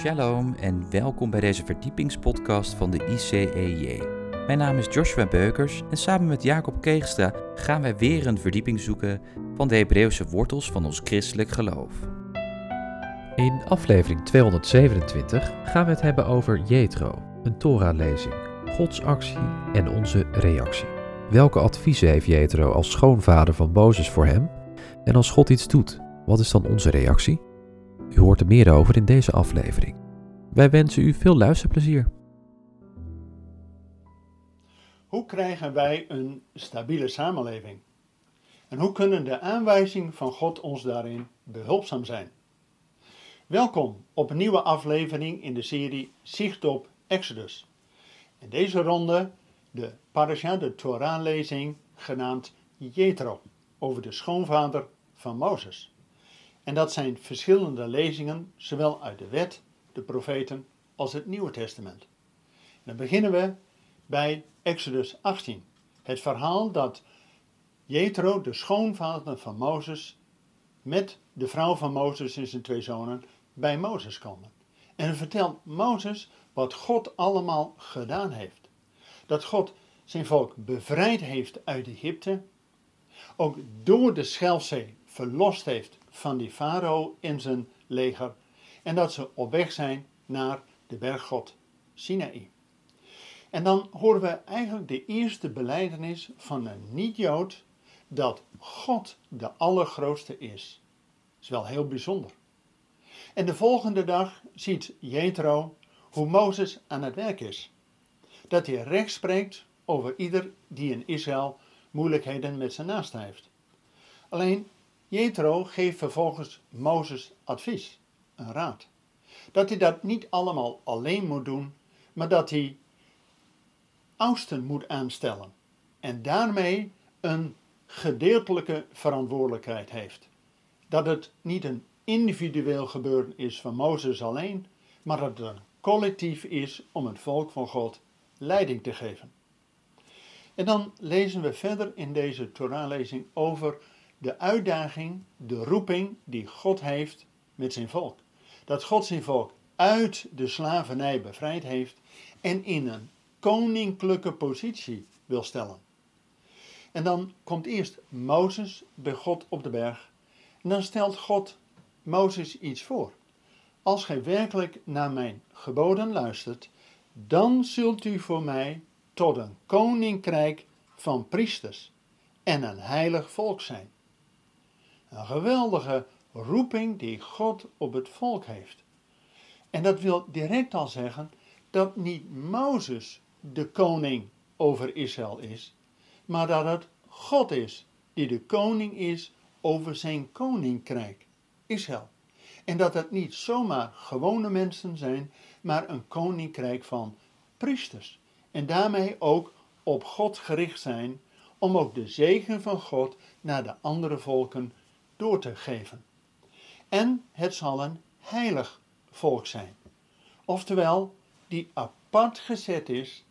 Shalom en welkom bij deze verdiepingspodcast van de ICEJ. Mijn naam is Joshua Beukers en samen met Jacob Keegstra gaan wij weer een verdieping zoeken van de Hebreeuwse wortels van ons christelijk geloof. In aflevering 227 gaan we het hebben over Jethro, een Torah-lezing, Gods actie en onze reactie. Welke adviezen heeft Jethro als schoonvader van Mozes voor hem? En als God iets doet, wat is dan onze reactie? U hoort er meer over in deze aflevering. Wij wensen u veel luisterplezier. Hoe krijgen wij een stabiele samenleving? En hoe kunnen de aanwijzingen van God ons daarin behulpzaam zijn? Welkom op een nieuwe aflevering in de serie Zicht op Exodus. In deze ronde de parasha, de Torah-lezing, genaamd Jethro, over de schoonvader van Mozes. En dat zijn verschillende lezingen, zowel uit de wet, de profeten, als het Nieuwe Testament. En dan beginnen we bij Exodus 18. Het verhaal dat Jethro, de schoonvader van Mozes, met de vrouw van Mozes en zijn twee zonen bij Mozes komen. En vertelt Mozes wat God allemaal gedaan heeft. Dat God zijn volk bevrijd heeft uit Egypte, ook door de Schelfzee verlost heeft van die farao en zijn leger en dat ze op weg zijn naar de berggod Sinaï. En dan horen we eigenlijk de eerste beleidenis van een niet-Jood dat God de allergrootste is. Dat is wel heel bijzonder. En de volgende dag ziet Jethro hoe Mozes aan het werk is. Dat hij recht spreekt over ieder die in Israël moeilijkheden met zijn naast heeft. Alleen Jethro geeft vervolgens Mozes advies, een raad. Dat hij dat niet allemaal alleen moet doen, maar dat hij oudsten moet aanstellen. En daarmee een gedeeltelijke verantwoordelijkheid heeft. Dat het niet een individueel gebeuren is van Mozes alleen, maar dat het een collectief is om het volk van God leiding te geven. En dan lezen we verder in deze Torahlezing over de uitdaging, de roeping die God heeft met zijn volk. Dat God zijn volk uit de slavernij bevrijd heeft en in een koninklijke positie wil stellen. En dan komt eerst Mozes bij God op de berg. En dan stelt God Mozes iets voor. Als gij werkelijk naar mijn geboden luistert, dan zult u voor mij tot een koninkrijk van priesters en een heilig volk zijn. Een geweldige roeping die God op het volk heeft. En dat wil direct al zeggen dat niet Mozes de koning over Israël is, maar dat het God is die de koning is over zijn koninkrijk, Israël. En dat het niet zomaar gewone mensen zijn, maar een koninkrijk van priesters. En daarmee ook op God gericht zijn, om ook de zegen van God naar de andere volken door te geven. En het zal een heilig volk zijn. Oftewel, die apart gezet is,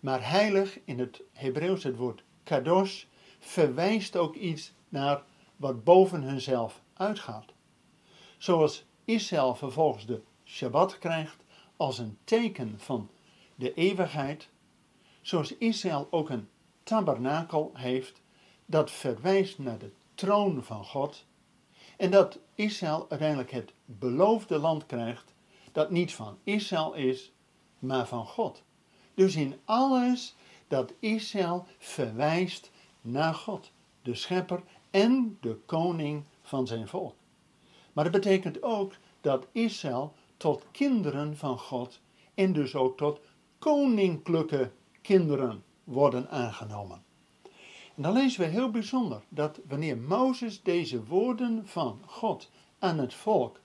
maar heilig in het Hebreeuws, het woord kadosh, verwijst ook iets naar wat boven hunzelf uitgaat. Zoals Israël vervolgens de Shabbat krijgt als een teken van de eeuwigheid, zoals Israël ook een tabernakel heeft dat verwijst naar de troon van God, en dat Israël uiteindelijk het beloofde land krijgt, dat niet van Israël is, maar van God. Dus in alles dat Israël verwijst naar God, de schepper en de koning van zijn volk. Maar dat betekent ook dat Israël tot kinderen van God en dus ook tot koninklijke kinderen worden aangenomen. En dan lezen we heel bijzonder dat wanneer Mozes deze woorden van God aan het volk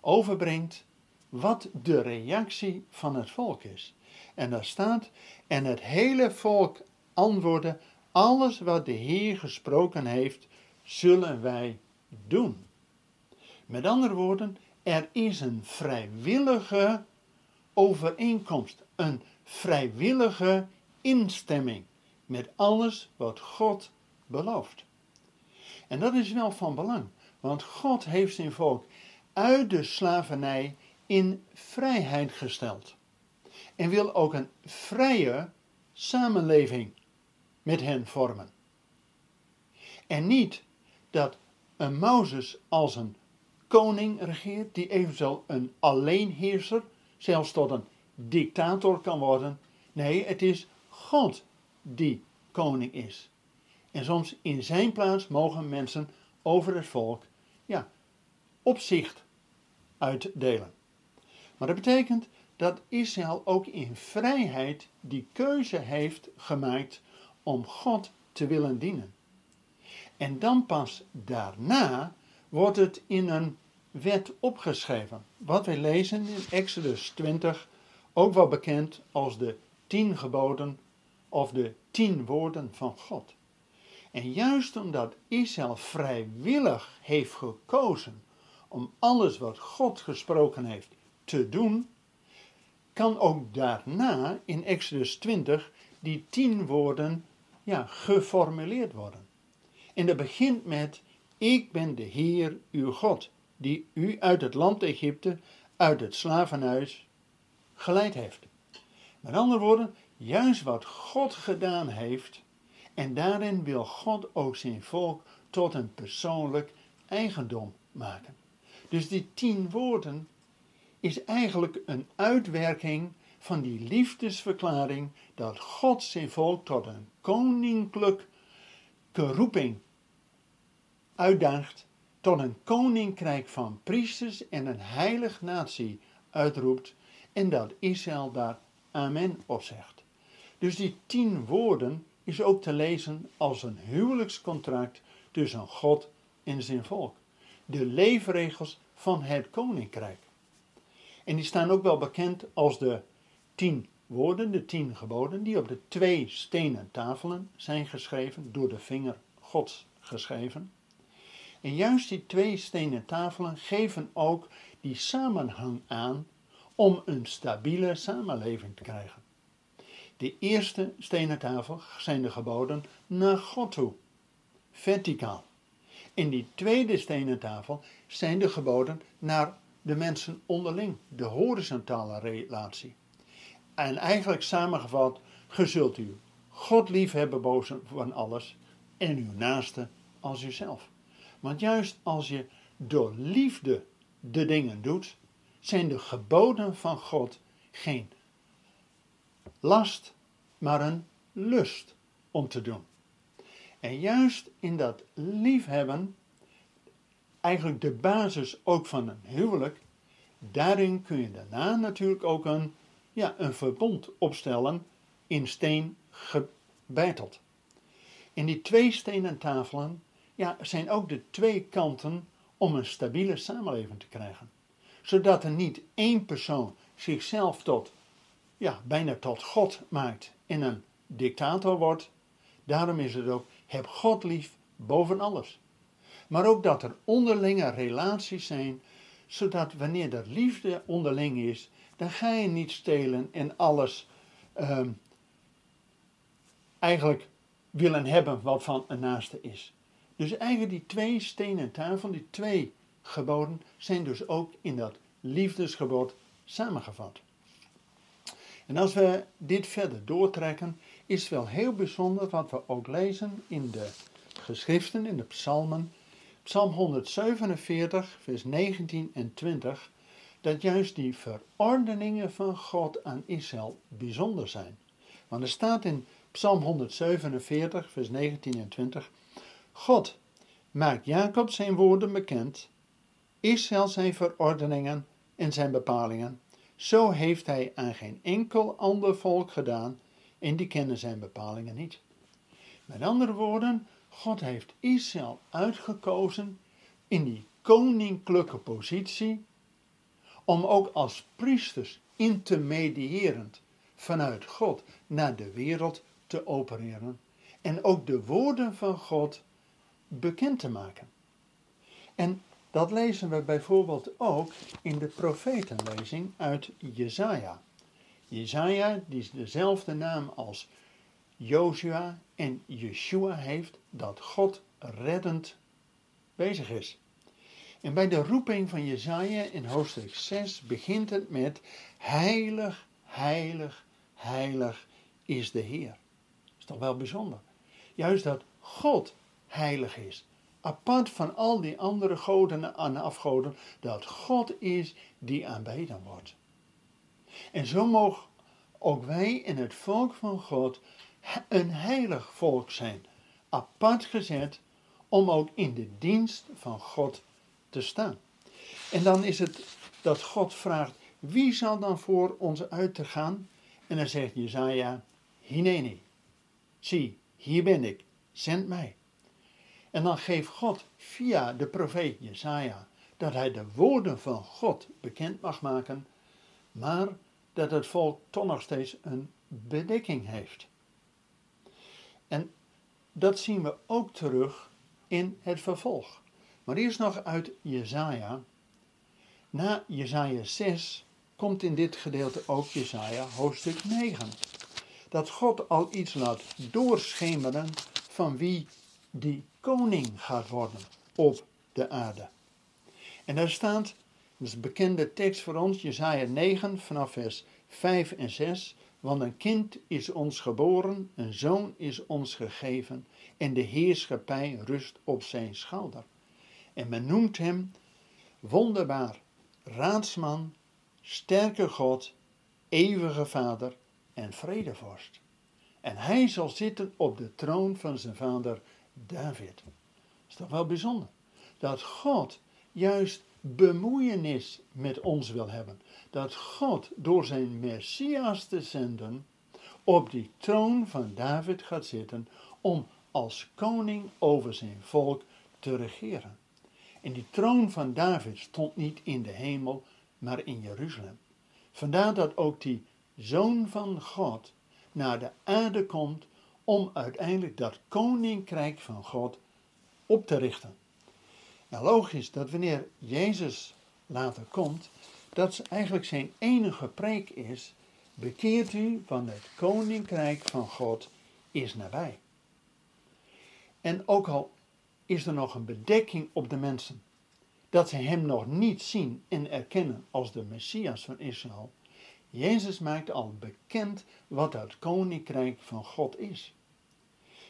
overbrengt, wat de reactie van het volk is. En daar staat, en het hele volk antwoordde, alles wat de Heer gesproken heeft, zullen wij doen. Met andere woorden, er is een vrijwillige overeenkomst, een vrijwillige instemming met alles wat God belooft. En dat is wel van belang, want God heeft zijn volk uit de slavernij in vrijheid gesteld en wil ook een vrije samenleving met hen vormen. En niet dat een Mozes als een koning regeert, die eventueel een alleenheerser, zelfs tot een dictator kan worden. Nee, het is God die koning is. En soms in zijn plaats mogen mensen over het volk, ja, opzicht uitdelen. Maar dat betekent dat Israël ook in vrijheid die keuze heeft gemaakt om God te willen dienen. En dan pas daarna wordt het in een wet opgeschreven. Wat wij lezen in Exodus 20, ook wel bekend als de tien geboden of de tien woorden van God. En juist omdat Israël vrijwillig heeft gekozen om alles wat God gesproken heeft te doen, kan ook daarna in Exodus 20 die tien woorden ja, geformuleerd worden. En dat begint met: Ik ben de Heer uw God, die u uit het land Egypte, uit het slavenhuis, geleid heeft. Met andere woorden, juist wat God gedaan heeft, en daarin wil God ook zijn volk tot een persoonlijk eigendom maken. Dus die tien woorden is eigenlijk een uitwerking van die liefdesverklaring dat God zijn volk tot een koninklijke roeping uitdaagt, tot een koninkrijk van priesters en een heilig natie uitroept en dat Israël daar amen op zegt. Dus die tien woorden is ook te lezen als een huwelijkscontract tussen God en zijn volk. De leefregels van het koninkrijk. En die staan ook wel bekend als de tien woorden, de tien geboden, die op de twee stenen tafelen zijn geschreven, door de vinger Gods geschreven. En juist die twee stenen tafelen geven ook die samenhang aan om een stabiele samenleving te krijgen. De eerste stenen tafel zijn de geboden naar God toe, verticaal. En die tweede stenen tafel zijn de geboden naar de mensen onderling, de horizontale relatie. En eigenlijk samengevat, gezult u God liefhebben boven van alles en uw naaste als uzelf. Want juist als je door liefde de dingen doet, zijn de geboden van God geen last, maar een lust om te doen. En juist in dat liefhebben, eigenlijk de basis ook van een huwelijk, daarin kun je daarna natuurlijk ook een, ja, een verbond opstellen in steen gebeiteld. En die twee stenen tafelen ja, zijn ook de twee kanten om een stabiele samenleving te krijgen. Zodat er niet één persoon zichzelf tot, ja, bijna tot God maakt en een dictator wordt. Daarom is het ook, heb God lief boven alles. Maar ook dat er onderlinge relaties zijn, zodat wanneer er liefde onderling is, dan ga je niet stelen en alles ehm, eigenlijk willen hebben wat van een naaste is. Dus eigenlijk die twee stenen tafel, die twee geboden, zijn dus ook in dat liefdesgebod samengevat. En als we dit verder doortrekken, is het wel heel bijzonder wat we ook lezen in de geschriften, in de psalmen. Psalm 147, vers 19 en 20, dat juist die verordeningen van God aan Israël bijzonder zijn. Want er staat in Psalm 147, vers 19 en 20, God maakt Jacob zijn woorden bekend, Israël zijn verordeningen en zijn bepalingen. Zo heeft hij aan geen enkel ander volk gedaan en die kennen zijn bepalingen niet. Met andere woorden, God heeft Israël uitgekozen in die koninklijke positie om ook als priesters intermediërend vanuit God naar de wereld te opereren en ook de woorden van God bekend te maken. En dat lezen we bijvoorbeeld ook in de profetenlezing uit Jesaja. Jesaja, die dezelfde naam als Joshua en Yeshua heeft, dat God reddend bezig is. En bij de roeping van Jezaja in hoofdstuk 6 begint het met heilig, heilig, heilig is de Heer. Dat is toch wel bijzonder. Juist dat God heilig is. Apart van al die andere goden en afgoden, dat God is die aanbeden wordt. En zo mogen ook wij in het volk van God een heilig volk zijn, apart gezet om ook in de dienst van God te staan. En dan is het dat God vraagt, wie zal dan voor ons uit te gaan? En dan zegt Jezaja, hineni, zie, hier ben ik, zend mij. En dan geeft God via de profeet Jezaja dat hij de woorden van God bekend mag maken, maar dat het volk toch nog steeds een bedekking heeft. En dat zien we ook terug in het vervolg. Maar eerst nog uit Jezaja. Na Jezaja 6 komt in dit gedeelte ook Jezaja hoofdstuk 9. Dat God al iets laat doorschemeren van wie die koning gaat worden op de aarde. En daar staat, dat is bekende tekst voor ons, Jezaja 9 vanaf vers 5 en 6. Want een kind is ons geboren, een zoon is ons gegeven, en de heerschappij rust op zijn schouder. En men noemt hem wonderbaar, raadsman, sterke God, eeuwige vader en vredevorst. En hij zal zitten op de troon van zijn vader David. Dat is toch wel bijzonder. Dat God juist bemoeienis met ons wil hebben. Dat God door zijn Messias te zenden op die troon van David gaat zitten om als koning over zijn volk te regeren. En die troon van David stond niet in de hemel, maar in Jeruzalem. Vandaar dat ook die zoon van God naar de aarde komt om uiteindelijk dat koninkrijk van God op te richten. Nou, logisch dat wanneer Jezus later komt, dat eigenlijk zijn enige preek is: bekeert u, van het koninkrijk van God is nabij. En ook al is er nog een bedekking op de mensen, dat ze hem nog niet zien en erkennen als de Messias van Israël, Jezus maakt al bekend wat het koninkrijk van God is.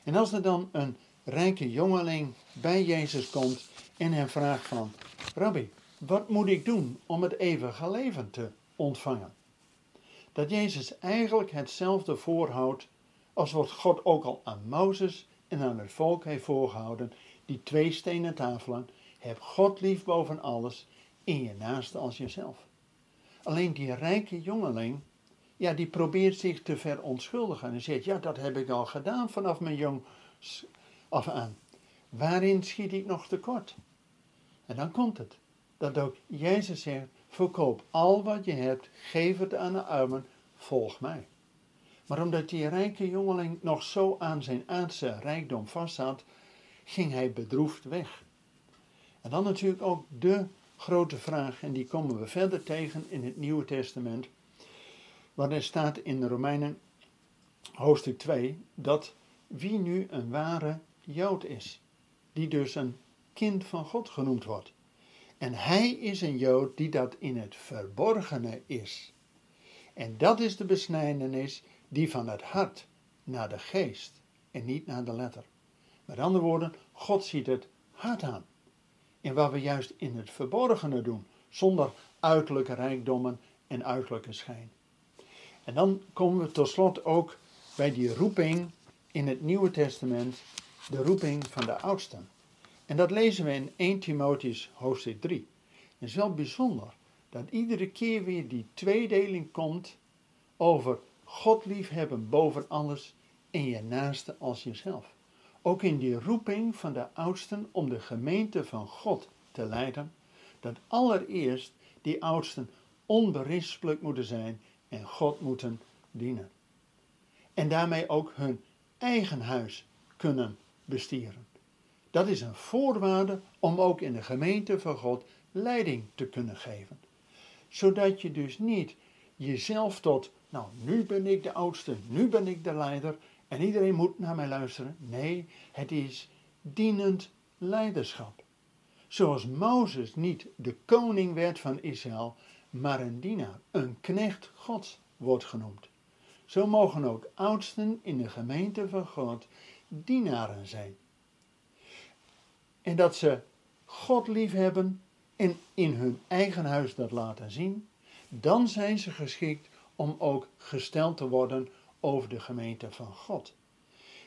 En als er dan een rijke jongeling bij Jezus komt en hem vraagt van, Rabbi, wat moet ik doen om het eeuwige leven te ontvangen? Dat Jezus eigenlijk hetzelfde voorhoudt als wat God ook al aan Mozes en aan het volk heeft voorgehouden, die twee stenen tafelen, heb God lief boven alles, in je naaste als jezelf. Alleen die rijke jongeling, ja, die probeert zich te verontschuldigen en zegt, ja, dat heb ik al gedaan vanaf mijn jong af aan. Waarin schiet ik nog tekort? En dan komt het, dat ook Jezus zegt, verkoop al wat je hebt, geef het aan de armen, volg mij. Maar omdat die rijke jongeling nog zo aan zijn aardse rijkdom vastzat, ging hij bedroefd weg. En dan natuurlijk ook de grote vraag, en die komen we verder tegen in het Nieuwe Testament, waar er staat in de Romeinen hoofdstuk 2, dat wie nu een ware Jood is, die dus een kind van God genoemd wordt. En hij is een Jood die dat in het verborgene is. En dat is de besnijdenis die van het hart naar de geest en niet naar de letter. Met andere woorden, God ziet het hart aan. En wat we juist in het verborgene doen, zonder uiterlijke rijkdommen en uiterlijke schijn. En dan komen we tot slot ook bij die roeping in het Nieuwe Testament, de roeping van de oudsten. En dat lezen we in 1 Timotheus hoofdstuk 3. Het is wel bijzonder dat iedere keer weer die tweedeling komt over God liefhebben boven alles en je naaste als jezelf. Ook in die roeping van de oudsten om de gemeente van God te leiden, dat allereerst die oudsten onberispelijk moeten zijn en God moeten dienen. En daarmee ook hun eigen huis kunnen bestieren. Dat is een voorwaarde om ook in de gemeente van God leiding te kunnen geven. Zodat je dus niet jezelf tot, nou nu ben ik de oudste, nu ben ik de leider en iedereen moet naar mij luisteren. Nee, het is dienend leiderschap. Zoals Mozes niet de koning werd van Israël, maar een dienaar, een knecht Gods wordt genoemd. Zo mogen ook oudsten in de gemeente van God dienaren zijn. En dat ze God liefhebben en in hun eigen huis dat laten zien, dan zijn ze geschikt om ook gesteld te worden over de gemeente van God.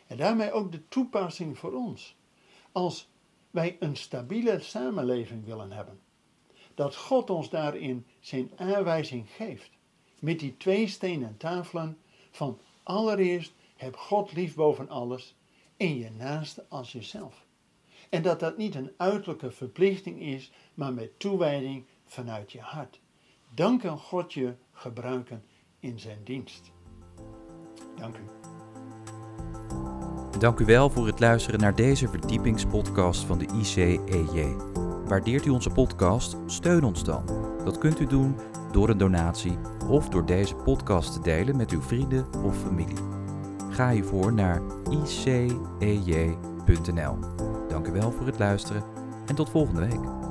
En daarmee ook de toepassing voor ons. Als wij een stabiele samenleving willen hebben, dat God ons daarin zijn aanwijzing geeft. Met die twee stenen tafelen van allereerst heb God lief boven alles en je naaste als jezelf. En dat dat niet een uiterlijke verplichting is, maar met toewijding vanuit je hart. Dan kan God je gebruiken in zijn dienst. Dank u. Dank u wel voor het luisteren naar deze verdiepingspodcast van de ICEJ. Waardeert u onze podcast? Steun ons dan. Dat kunt u doen door een donatie of door deze podcast te delen met uw vrienden of familie. Ga hiervoor naar icej.nl. Dank u wel voor het luisteren en tot volgende week.